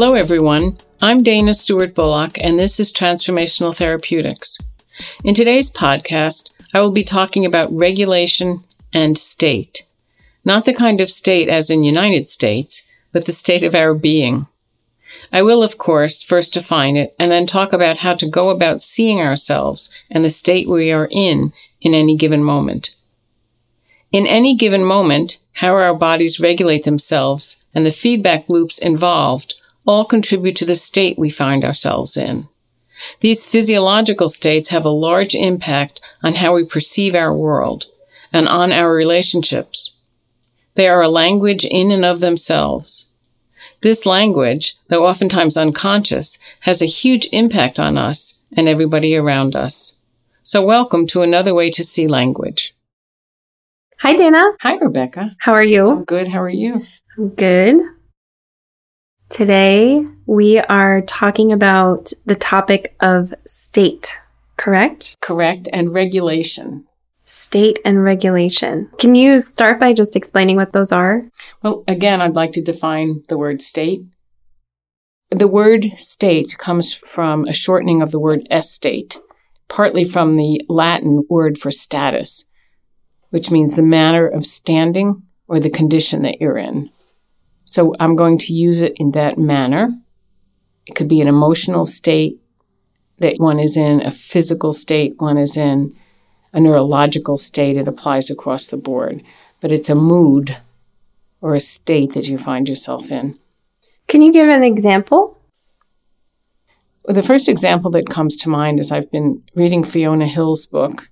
Hello, everyone. I'm Dana Stewart Bullock, and this is Transformational Therapeutics. In today's podcast, I will be talking about regulation and state. Not the kind of state as in United States, but the state of our being. I will, of course, first define it and then talk about how to go about seeing ourselves and the state we are in in any given moment. In any given moment, how our bodies regulate themselves and the feedback loops involved all contribute to the state we find ourselves in. These physiological states have a large impact on how we perceive our world and on our relationships. They are a language in and of themselves. This language, though oftentimes unconscious, has a huge impact on us and everybody around us. So welcome to another way to see language. Hi, Dana. Hi, Rebecca. How are you? I'm good. How are you? I'm good. Today, we are talking about the topic of state, correct? Correct. And regulation. State and regulation. Can you start by just explaining what those are? Well, again, I'd like to define the word state. The word state comes from a shortening of the word estate, partly from the Latin word for status, which means the manner of standing or the condition that you're in. So I'm going to use it in that manner. It could be an emotional state that one is in, a physical state one is in, a neurological state. It applies across the board. But it's a mood or a state that you find yourself in. Can you give an example? Well, the first example that comes to mind is I've been reading Fiona Hill's book,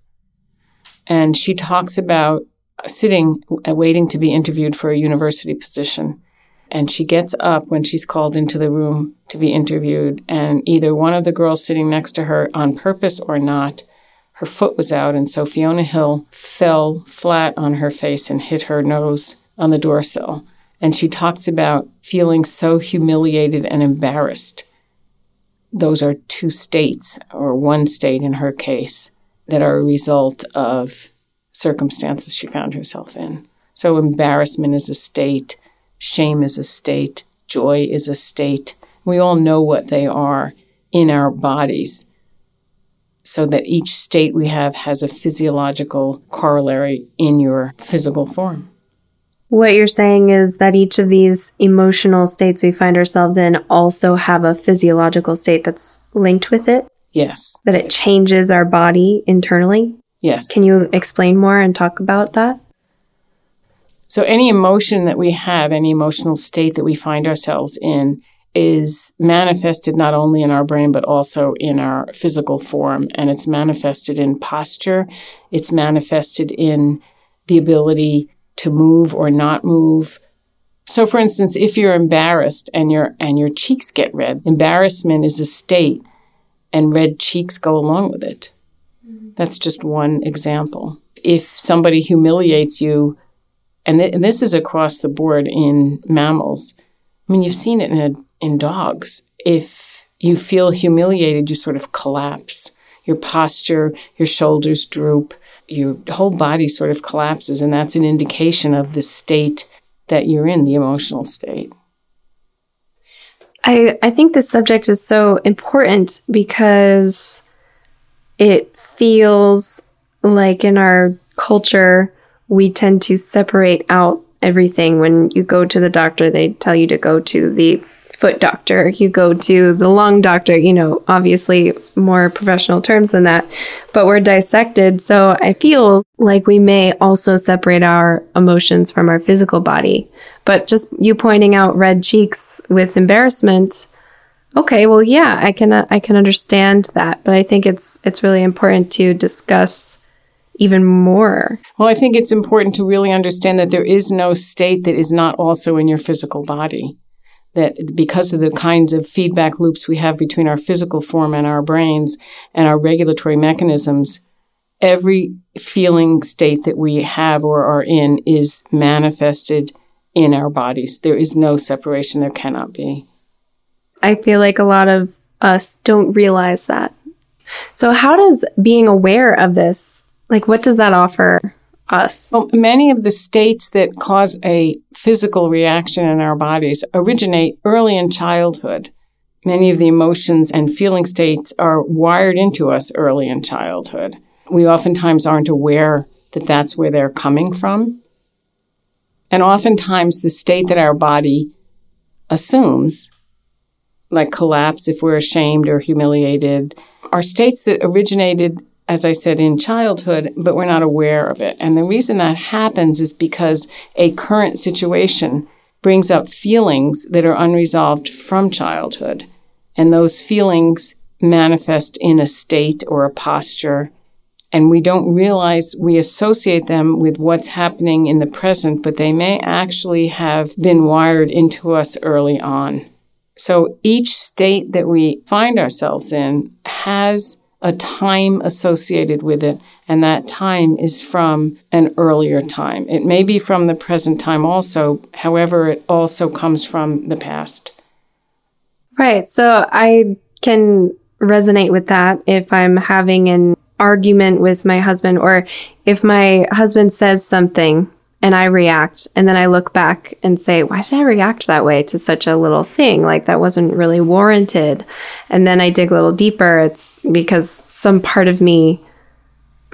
and she talks about sitting, uh, waiting to be interviewed for a university position. And she gets up when she's called into the room to be interviewed, and either one of the girls sitting next to her, on purpose or not, her foot was out, and so Fiona Hill fell flat on her face and hit her nose on the door sill. And she talks about feeling so humiliated and embarrassed. Those are two states, or one state in her case, that are a result of circumstances she found herself in. So, embarrassment is a state, shame is a state, joy is a state. We all know what they are in our bodies, so that each state we have has a physiological corollary in your physical form. What you're saying is that each of these emotional states we find ourselves in also have a physiological state that's linked with it? Yes. That it changes our body internally? Yes. Can you explain more and talk about that? So, any emotion that we have, any emotional state that we find ourselves in, is manifested not only in our brain, but also in our physical form. And it's manifested in posture, it's manifested in the ability to move or not move. So, for instance, if you're embarrassed and, your and your cheeks get red, embarrassment is a state, and red cheeks go along with it. Mm-hmm. That's just one example. If somebody humiliates you, and, th- and this is across the board in mammals, I mean, you've seen it in, a, in dogs. If you feel humiliated, you sort of collapse. Your posture, your shoulders droop, your whole body sort of collapses, and that's an indication of the state that you're in, the emotional state. I, I think this subject is so important because it feels like in our culture, we tend to separate out everything. When you go to the doctor, they tell you to go to the foot doctor, you go to the lung doctor, you know, obviously more professional terms than that, but we're dissected. So I feel like we may also separate our emotions from our physical body. But just you pointing out red cheeks with embarrassment, okay, well, yeah, I can, I can understand that, but I think it's, it's really important to discuss even more. Well, I think it's important to really understand that there is no state that is not also in your physical body. That because of the kinds of feedback loops we have between our physical form and our brains and our regulatory mechanisms, every feeling state that we have or are in is manifested in our bodies. There is no separation, there cannot be. I feel like a lot of us don't realize that. So, how does being aware of this like, what does that offer us? Well, many of the states that cause a physical reaction in our bodies originate early in childhood. Many of the emotions and feeling states are wired into us early in childhood. We oftentimes aren't aware that that's where they're coming from. And oftentimes, the state that our body assumes, like collapse if we're ashamed or humiliated, are states that originated, as I said, in childhood, but we're not aware of it. And the reason that happens is because a current situation brings up feelings that are unresolved from childhood. And those feelings manifest in a state or a posture and we don't realize we associate them with what's happening in the present, but they may actually have been wired into us early on. So each state that we find ourselves in has a time associated with it, and that time is from an earlier time. It may be from the present time also, however, it also comes from the past. Right. So I can resonate with that if I'm having an argument with my husband or if my husband says something and I react and then I look back and say, why did I react that way to such a little thing? Like that wasn't really warranted. And then I dig a little deeper. It's because some part of me,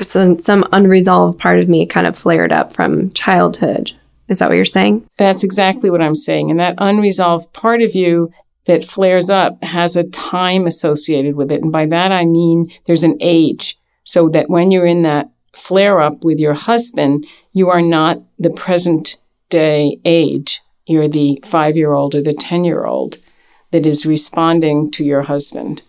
some, some unresolved part of me kind of flared up from childhood. Is that what you're saying? That's exactly what I'm saying. And that unresolved part of you that flares up has a time associated with it. And by that I mean there's an age so that when you're in that flare up with your husband, you are not the present day age. You're the five year old or the 10 year old that is responding to your husband.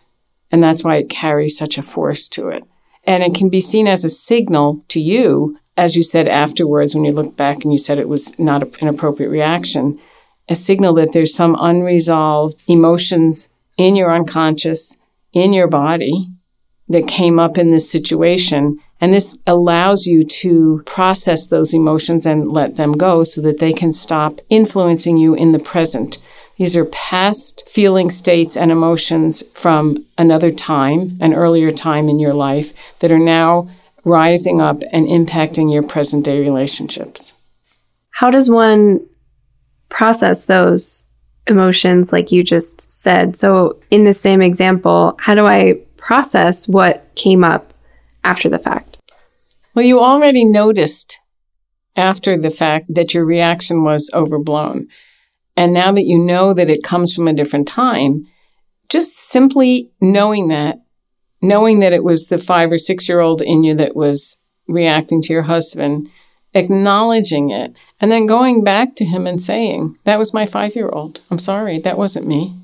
And that's why it carries such a force to it. And it can be seen as a signal to you, as you said afterwards when you look back and you said it was not an appropriate reaction, a signal that there's some unresolved emotions in your unconscious, in your body, that came up in this situation. And this allows you to process those emotions and let them go so that they can stop influencing you in the present. These are past feeling states and emotions from another time, an earlier time in your life, that are now rising up and impacting your present day relationships. How does one process those emotions, like you just said? So, in the same example, how do I process what came up after the fact. Well, you already noticed after the fact that your reaction was overblown. And now that you know that it comes from a different time, just simply knowing that, knowing that it was the five or six year old in you that was reacting to your husband, acknowledging it, and then going back to him and saying, That was my five year old. I'm sorry, that wasn't me.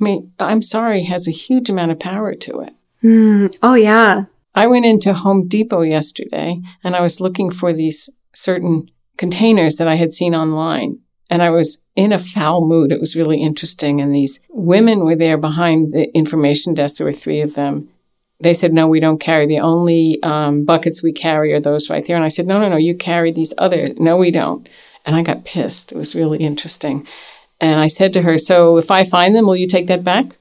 I mean, I'm sorry has a huge amount of power to it. Mm, oh, yeah. I went into Home Depot yesterday and I was looking for these certain containers that I had seen online. And I was in a foul mood. It was really interesting. And these women were there behind the information desk. There were three of them. They said, No, we don't carry. The only um, buckets we carry are those right there. And I said, No, no, no, you carry these other. No, we don't. And I got pissed. It was really interesting. And I said to her, So if I find them, will you take that back?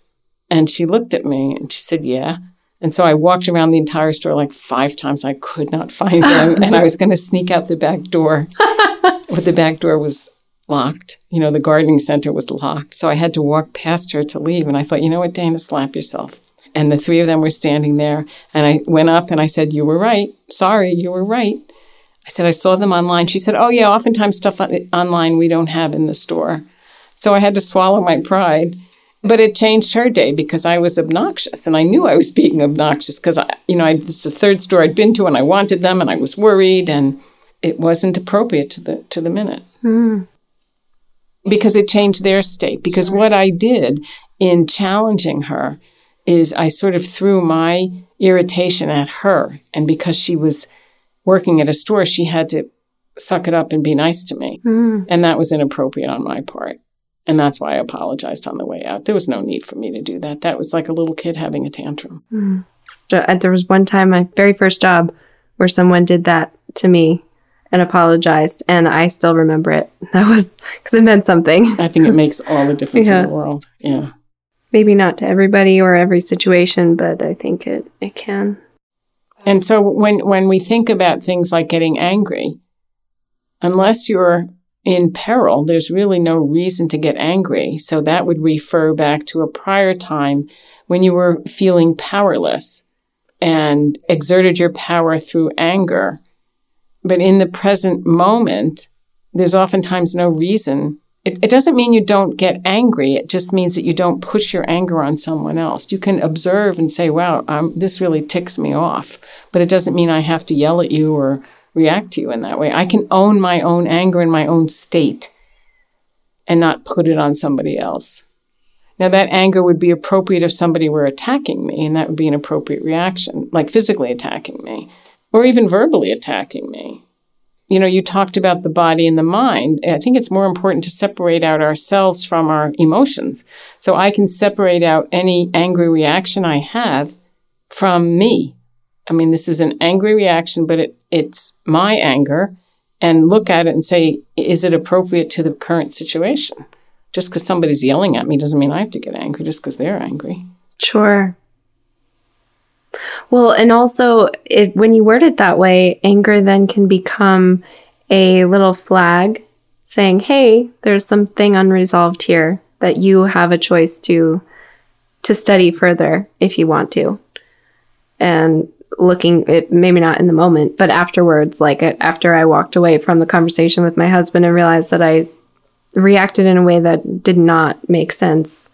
And she looked at me and she said, Yeah. And so I walked around the entire store like five times. I could not find them. and I was going to sneak out the back door, but the back door was locked. You know, the gardening center was locked. So I had to walk past her to leave. And I thought, you know what, Dana, slap yourself. And the three of them were standing there. And I went up and I said, You were right. Sorry, you were right. I said, I saw them online. She said, Oh, yeah, oftentimes stuff online we don't have in the store. So I had to swallow my pride. But it changed her day because I was obnoxious and I knew I was being obnoxious because I, you know, I, this is the third store I'd been to and I wanted them and I was worried and it wasn't appropriate to the to the minute. Mm. Because it changed their state. Because what I did in challenging her is I sort of threw my irritation at her. And because she was working at a store, she had to suck it up and be nice to me. Mm. And that was inappropriate on my part. And that's why I apologized on the way out. There was no need for me to do that. That was like a little kid having a tantrum. Mm. There was one time, my very first job, where someone did that to me and apologized. And I still remember it. That was because it meant something. I think it makes all the difference yeah. in the world. Yeah. Maybe not to everybody or every situation, but I think it, it can. And so when, when we think about things like getting angry, unless you're in peril, there's really no reason to get angry. So that would refer back to a prior time when you were feeling powerless and exerted your power through anger. But in the present moment, there's oftentimes no reason. It, it, doesn't mean you don't get angry. It just means that you don't push your anger on someone else. You can observe and say, wow, this really ticks me off. But it doesn't mean I have to yell at you or react to you in that way. I can own my own anger in my own state and not put it on somebody else. Now, that anger would be appropriate if somebody were attacking me, and that would be an appropriate reaction, like physically attacking me or even verbally attacking me. You know, you talked about the body and the mind. I think it's more important to separate out ourselves from our emotions. So I can separate out any angry reaction I have from me. I mean, this is an angry reaction, but it, it's my anger, and look at it and say, is it appropriate to the current situation? just because somebody's yelling at me doesn't mean I have to get angry just because they're angry. Sure. Well, and also, it, when you word it that way, anger then can become a little flag saying, "Hey, there's something unresolved here that you have a choice to to study further if you want to." And looking, it maybe not in the moment, but afterwards, like after I walked away from the conversation with my husband and realized that I reacted in a way that did not make sense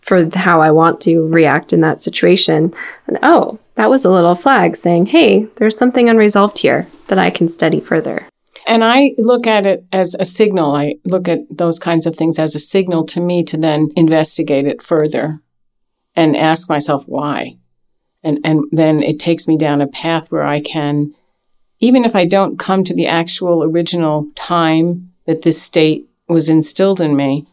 for how I want to react in that situation. And oh, that was a little flag saying, hey, there's something unresolved here that I can study further. And I look at it as a signal. I look at those kinds of things as a signal to me to then investigate it further and ask myself why. And, and then it takes me down a path where I can, even if I don't come to the actual original time that this state was instilled in me,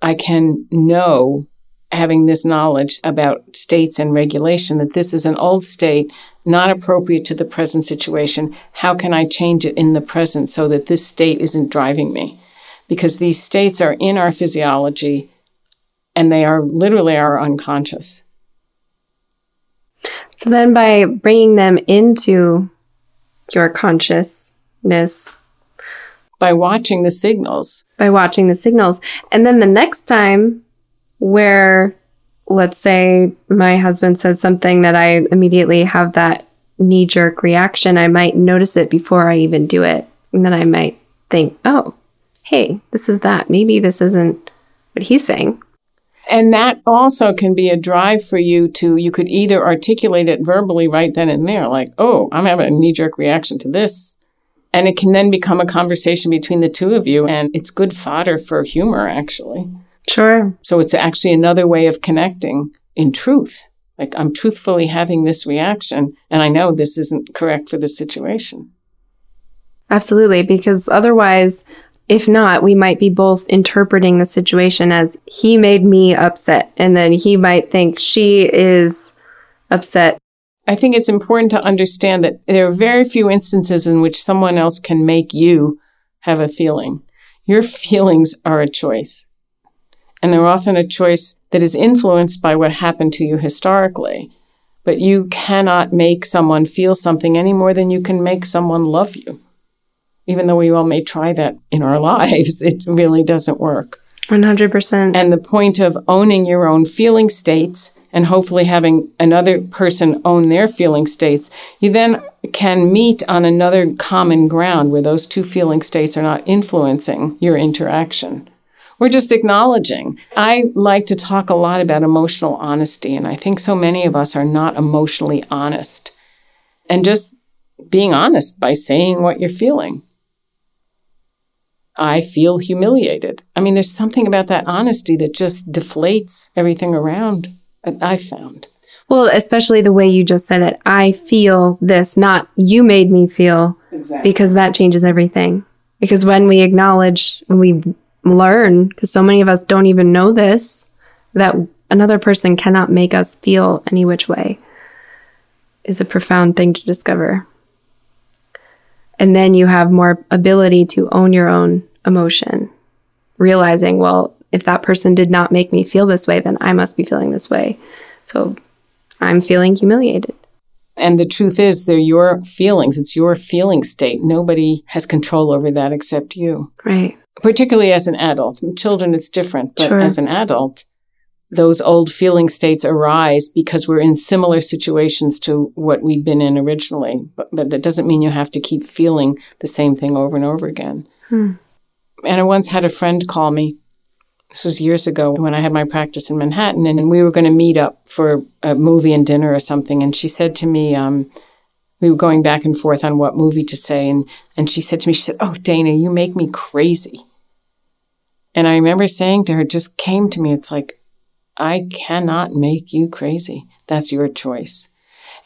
I can know, having this knowledge about states and regulation, that this is an old state, not appropriate to the present situation. How can I change it in the present so that this state isn't driving me? Because these states are in our physiology and they are literally our unconscious. So then, by bringing them into your consciousness, by watching the signals. By watching the signals. And then the next time where, let's say, my husband says something that I immediately have that knee jerk reaction, I might notice it before I even do it. And then I might think, oh, hey, this is that. Maybe this isn't what he's saying. And that also can be a drive for you to, you could either articulate it verbally right then and there, like, oh, I'm having a knee jerk reaction to this. And it can then become a conversation between the two of you. And it's good fodder for humor, actually. Sure. So it's actually another way of connecting in truth. Like I'm truthfully having this reaction, and I know this isn't correct for the situation. Absolutely. Because otherwise, if not, we might be both interpreting the situation as he made me upset. And then he might think she is upset I think it's important to understand that there are very few instances in which someone else can make you have a feeling. Your feelings are a choice. And they're often a choice that is influenced by what happened to you historically. But you cannot make someone feel something any more than you can make someone love you. Even though we all may try that in our lives, it really doesn't work. 100%. And the point of owning your own feeling states and hopefully having another person own their feeling states, you then can meet on another common ground where those two feeling states are not influencing your interaction. We're just acknowledging. I like to talk a lot about emotional honesty, and I think so many of us are not emotionally honest. And just being honest by saying what you're feeling. I feel humiliated. I mean, there's something about that honesty that just deflates everything around. Uh, I found. Well, especially the way you just said it. I feel this, not you made me feel. Exactly. Because that changes everything. Because when we acknowledge, when we learn, because so many of us don't even know this, that another person cannot make us feel any which way is a profound thing to discover. And then you have more ability to own your own emotion, realizing, well, if that person did not make me feel this way, then I must be feeling this way. So I'm feeling humiliated. And the truth is, they're your feelings. It's your feeling state. Nobody has control over that except you. Right. Particularly as an adult. Children, it's different. But Sure. as an adult, those old feeling states arise because we're in similar situations to what we'd been in originally. But, but that doesn't mean you have to keep feeling the same thing over and over again. Hmm. And I once had a friend call me. This was years ago when I had my practice in Manhattan, and we were going to meet up for a movie and dinner or something. And she said to me, um, we were going back and forth on what movie to say, and and she said to me, she said, "Oh, Dana, you make me crazy." And I remember saying to her, just came to me, it's like, I cannot make you crazy. That's your choice.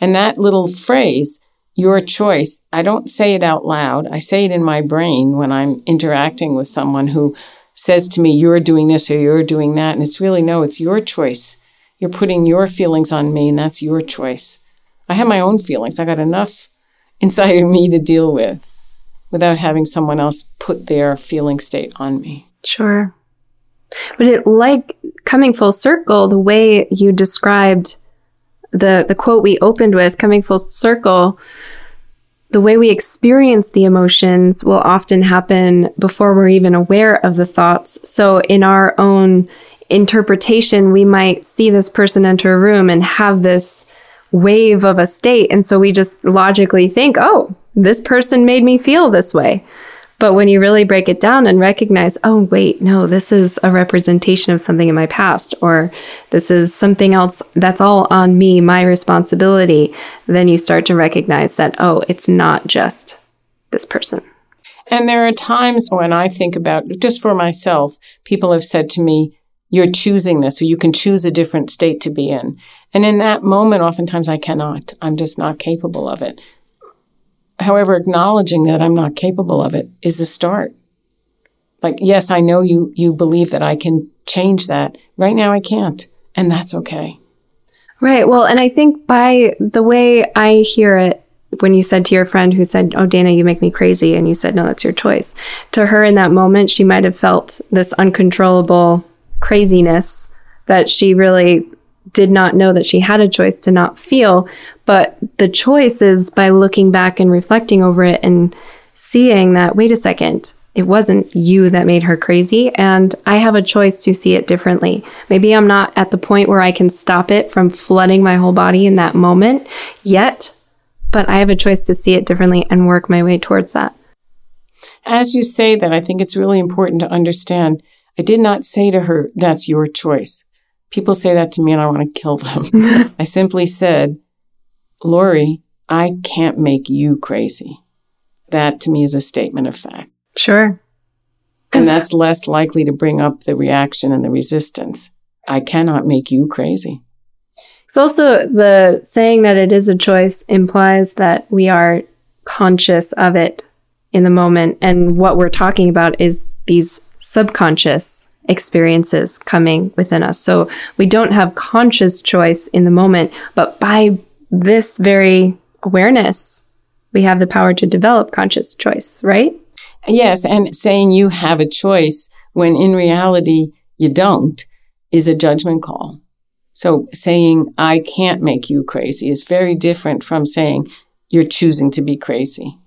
And that little phrase, your choice, I don't say it out loud. I say it in my brain when I'm interacting with someone who says to me, You're doing this or you're doing that. And it's really, no, it's your choice. You're putting your feelings on me, and that's your choice. I have my own feelings. I got enough inside of me to deal with without having someone else put their feeling state on me. Sure. But it like coming full circle, the way you described the the quote we opened with, coming full circle, the way we experience the emotions will often happen before we're even aware of the thoughts. So in our own interpretation, we might see this person enter a room and have this wave of a state. And so we just logically think, oh, this person made me feel this way. But when you really break it down and recognize, oh, wait, no, this is a representation of something in my past, or this is something else that's all on me, my responsibility, then you start to recognize that, oh, it's not just this person. And there are times when I think about, just for myself, people have said to me, You're choosing this, or you can choose a different state to be in. And in that moment, oftentimes I cannot. I'm just not capable of it. However, acknowledging that I'm not capable of it is the start. Like, yes, I know you you believe that I can change that. Right now I can't. And that's okay. Right. Well, and I think by the way I hear it, when you said to your friend who said, Oh, Dana, you make me crazy, and you said, No, that's your choice. To her in that moment, she might have felt this uncontrollable craziness that she really did not know that she had a choice to not feel. But the choice is by looking back and reflecting over it and seeing that, wait a second, it wasn't you that made her crazy. And I have a choice to see it differently. Maybe I'm not at the point where I can stop it from flooding my whole body in that moment yet, but I have a choice to see it differently and work my way towards that. As you say that, I think it's really important to understand. I did not say to her, That's your choice. People say that to me and I want to kill them. I simply said, Lori, I can't make you crazy. That to me is a statement of fact. Sure. And that's less likely to bring up the reaction and the resistance. I cannot make you crazy. It's also the saying that it is a choice implies that we are conscious of it in the moment. And what we're talking about is these subconscious experiences coming within us. So we don't have conscious choice in the moment, but by this very awareness, we have the power to develop conscious choice, right? Yes, and saying you have a choice when in reality you don't is a judgment call. So saying I can't make you crazy is very different from saying you're choosing to be crazy.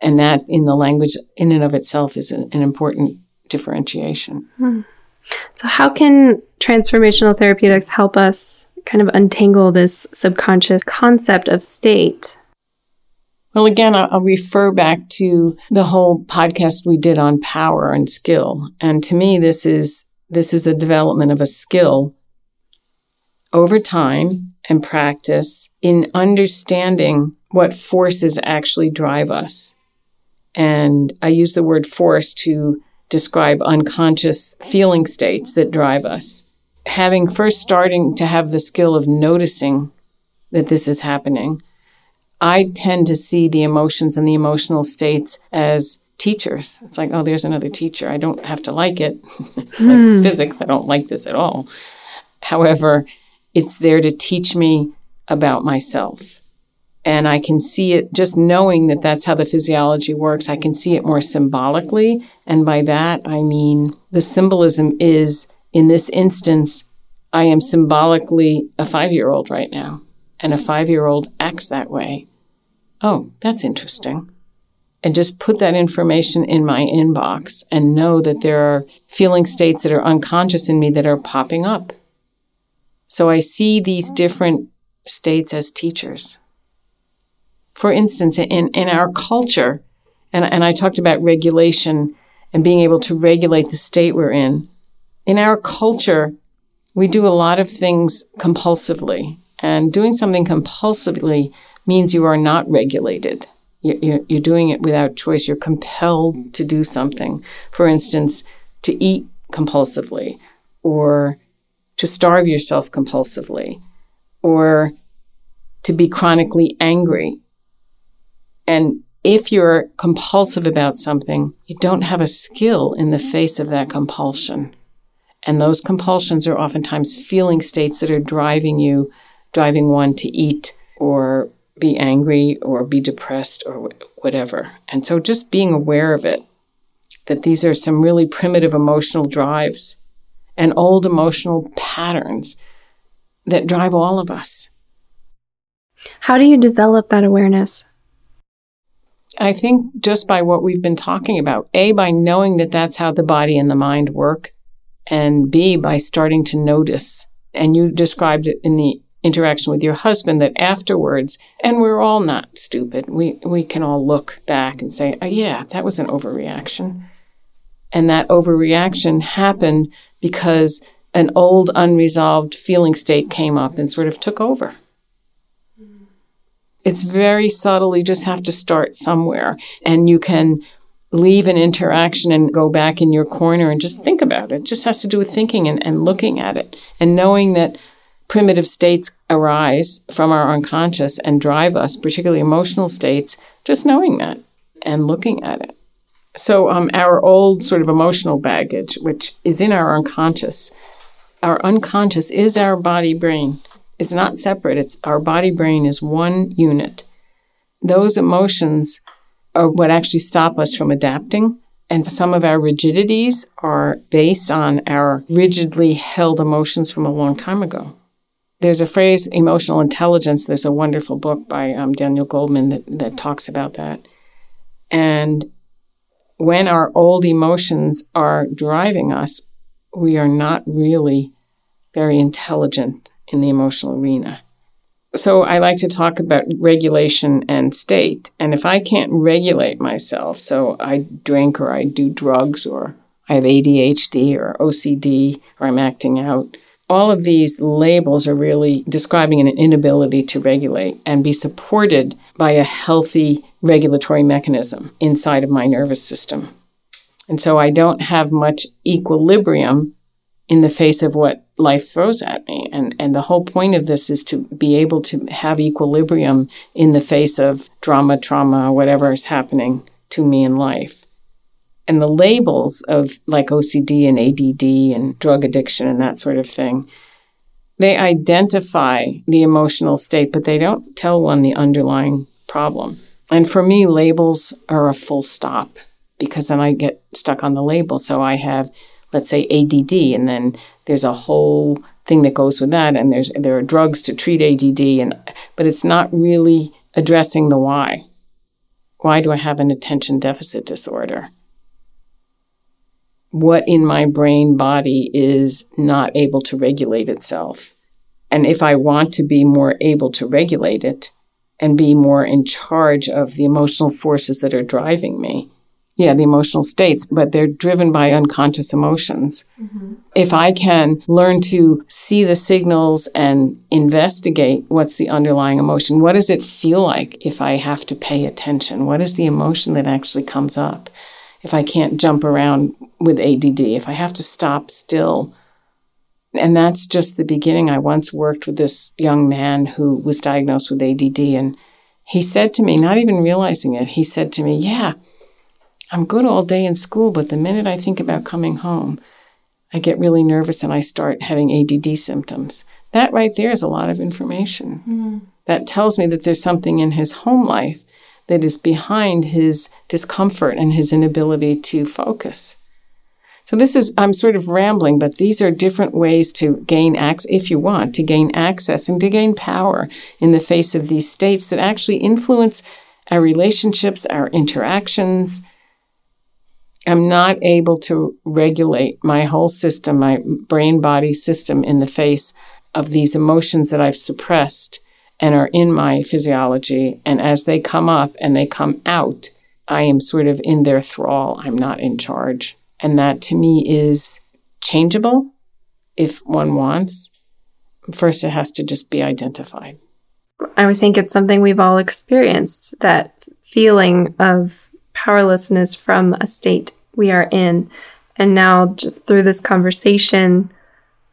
And that in the language in and of itself is an, an important differentiation. Hmm. So, how can transformational therapeutics help us kind of untangle this subconscious concept of state? Well, again, I'll, refer back to the whole podcast we did on power and skill. And to me, this is this is a development of a skill over time and practice in understanding what forces actually drive us. And I use the word force to describe unconscious feeling states that drive us. Having first starting to have the skill of noticing that this is happening, I tend to see the emotions and the emotional states as teachers. It's like, oh, there's another teacher. I don't have to like it. it's like hmm. physics. I don't like this at all. However, it's there to teach me about myself. And I can see it just knowing that that's how the physiology works. I can see it more symbolically. And by that, I mean the symbolism is in this instance, I am symbolically a five year old right now. and a five year old acts that way. Oh, that's interesting. And just put that information in my inbox and know that there are feeling states that are unconscious in me that are popping up. So I see these different states as teachers. For instance, in, in our culture, and, and I talked about regulation and being able to regulate the state we're in. In our culture, we do a lot of things compulsively. And doing something compulsively means you are not regulated. You're, doing it without choice. You're compelled to do something. For instance, to eat compulsively, or to starve yourself compulsively, or to be chronically angry. And if you're compulsive about something, you don't have a skill in the face of that compulsion. And those compulsions are oftentimes feeling states that are driving you, driving one to eat or be angry or be depressed or whatever. And so just being aware of it, that these are some really primitive emotional drives and old emotional patterns that drive all of us. How do you develop that awareness? I think just by what we've been talking about, A, by knowing that that's how the body and the mind work, and B, by starting to notice. And you described it in the interaction with your husband that afterwards, and we're all not stupid, we, we can all look back and say, oh, yeah, that was an overreaction. And that overreaction happened because an old unresolved feeling state came up and sort of took over. It's very subtle. You just have to start somewhere. And you can leave an interaction and go back in your corner and just think about it. It just has to do with thinking and, and looking at it and knowing that primitive states arise from our unconscious and drive us, particularly emotional states, just knowing that and looking at it. So, um, our old sort of emotional baggage, which is in our unconscious, our unconscious is our body brain. It's not separate. It's our body brain is one unit. Those emotions are what actually stop us from adapting. And some of our rigidities are based on our rigidly held emotions from a long time ago. There's a phrase, emotional intelligence. There's a wonderful book by um, Daniel Goleman that, that talks about that. And when our old emotions are driving us, we are not really very intelligent in the emotional arena. So I like to talk about regulation and state. And if I can't regulate myself, so I drink or I do drugs or I have ADHD or OCD or I'm acting out, all of these labels are really describing an inability to regulate and be supported by a healthy regulatory mechanism inside of my nervous system. And so I don't have much equilibrium in the face of what life throws at me. And, and the whole point of this is to be able to have equilibrium in the face of drama, trauma, whatever is happening to me in life. And the labels of like OCD and ADD and drug addiction and that sort of thing, they identify the emotional state, but they don't tell one the underlying problem. And for me, labels are a full stop because then I get stuck on the label. So I have let's say ADD, and then there's a whole thing that goes with that, and there's there are drugs to treat ADD, and but it's not really addressing the why. Why do I have an attention deficit disorder? What in my brain body is not able to regulate itself? And if I want to be more able to regulate it and be more in charge of the emotional forces that are driving me, yeah, the emotional states, but they're driven by unconscious emotions. Mm-hmm. If I can learn to see the signals and investigate what's the underlying emotion, what does it feel like if I have to pay attention? What is the emotion that actually comes up? If I can't jump around with ADD, if I have to stop still. And that's just the beginning. I once worked with this young man who was diagnosed with ADD, and he said to me, not even realizing it, he said to me, Yeah I'm good all day in school, but the minute I think about coming home, I get really nervous and I start having ADD symptoms. That right there is a lot of information. Mm. That tells me that there's something in his home life that is behind his discomfort and his inability to focus. So So this is I'm sort of rambling, but these are different ways to gain access if you want to gain access and to gain power in the face of these states that actually influence our relationships, our interactions. I'm not able to regulate my whole system, my brain body system in the face of these emotions that I've suppressed and are in my physiology. And as they come up and they come out, I am sort of in their thrall. I'm not in charge. And that to me is changeable if one wants. First, it has to just be identified. I think it's something we've all experienced that feeling of powerlessness from a state we are in. And now, just through this conversation,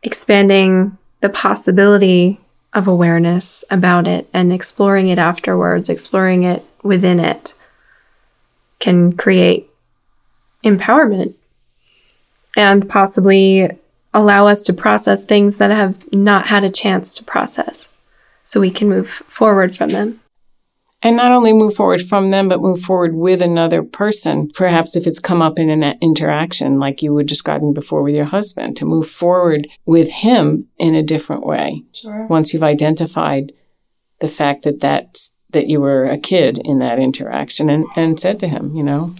expanding the possibility of awareness about it and exploring it afterwards, exploring it within it, can create empowerment and possibly allow us to process things that have not had a chance to process so we can move forward from them. And not only move forward from them, but move forward with another person. Perhaps if it's come up in an interaction, like you were describing before with your husband, to move forward with him in a different way. Sure. Once you've identified the fact that that's, that you were a kid in that interaction and, and said to him, you know,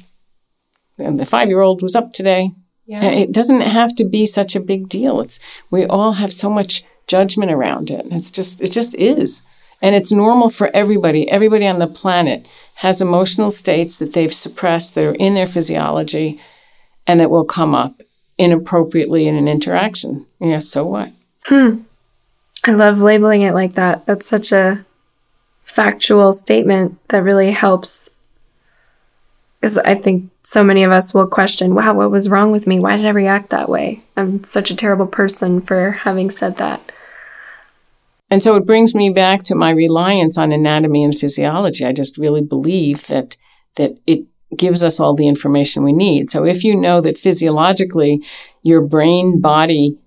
and the five year old was up today. Yeah. It doesn't have to be such a big deal. It's we all have so much judgment around it. It's just it just is. And it's normal for everybody. Everybody on the planet has emotional states that they've suppressed that are in their physiology and that will come up inappropriately in an interaction. Yeah, so what? Hmm. I love labeling it like that. That's such a factual statement that really helps. Because I think so many of us will question, wow, what was wrong with me? Why did I react that way? I'm such a terrible person for having said that. And so it brings me back to my reliance on anatomy and physiology. I just really believe that that it gives us all the information we need. So if you know that physiologically your brain body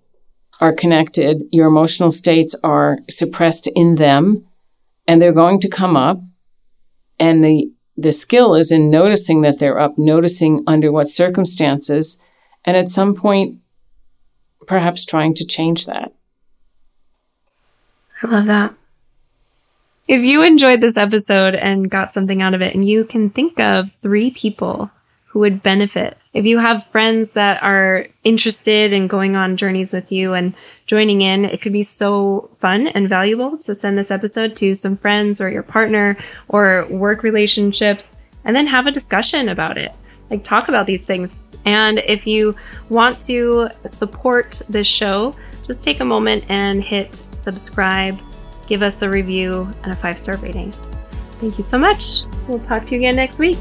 are connected, your emotional states are suppressed in them and they're going to come up and the the skill is in noticing that they're up, noticing under what circumstances and at some point perhaps trying to change that. I love that. If you enjoyed this episode and got something out of it, and you can think of three people who would benefit, if you have friends that are interested in going on journeys with you and joining in, it could be so fun and valuable to send this episode to some friends or your partner or work relationships and then have a discussion about it. Like, talk about these things. And if you want to support this show, just take a moment and hit subscribe, give us a review, and a five star rating. Thank you so much. We'll talk to you again next week.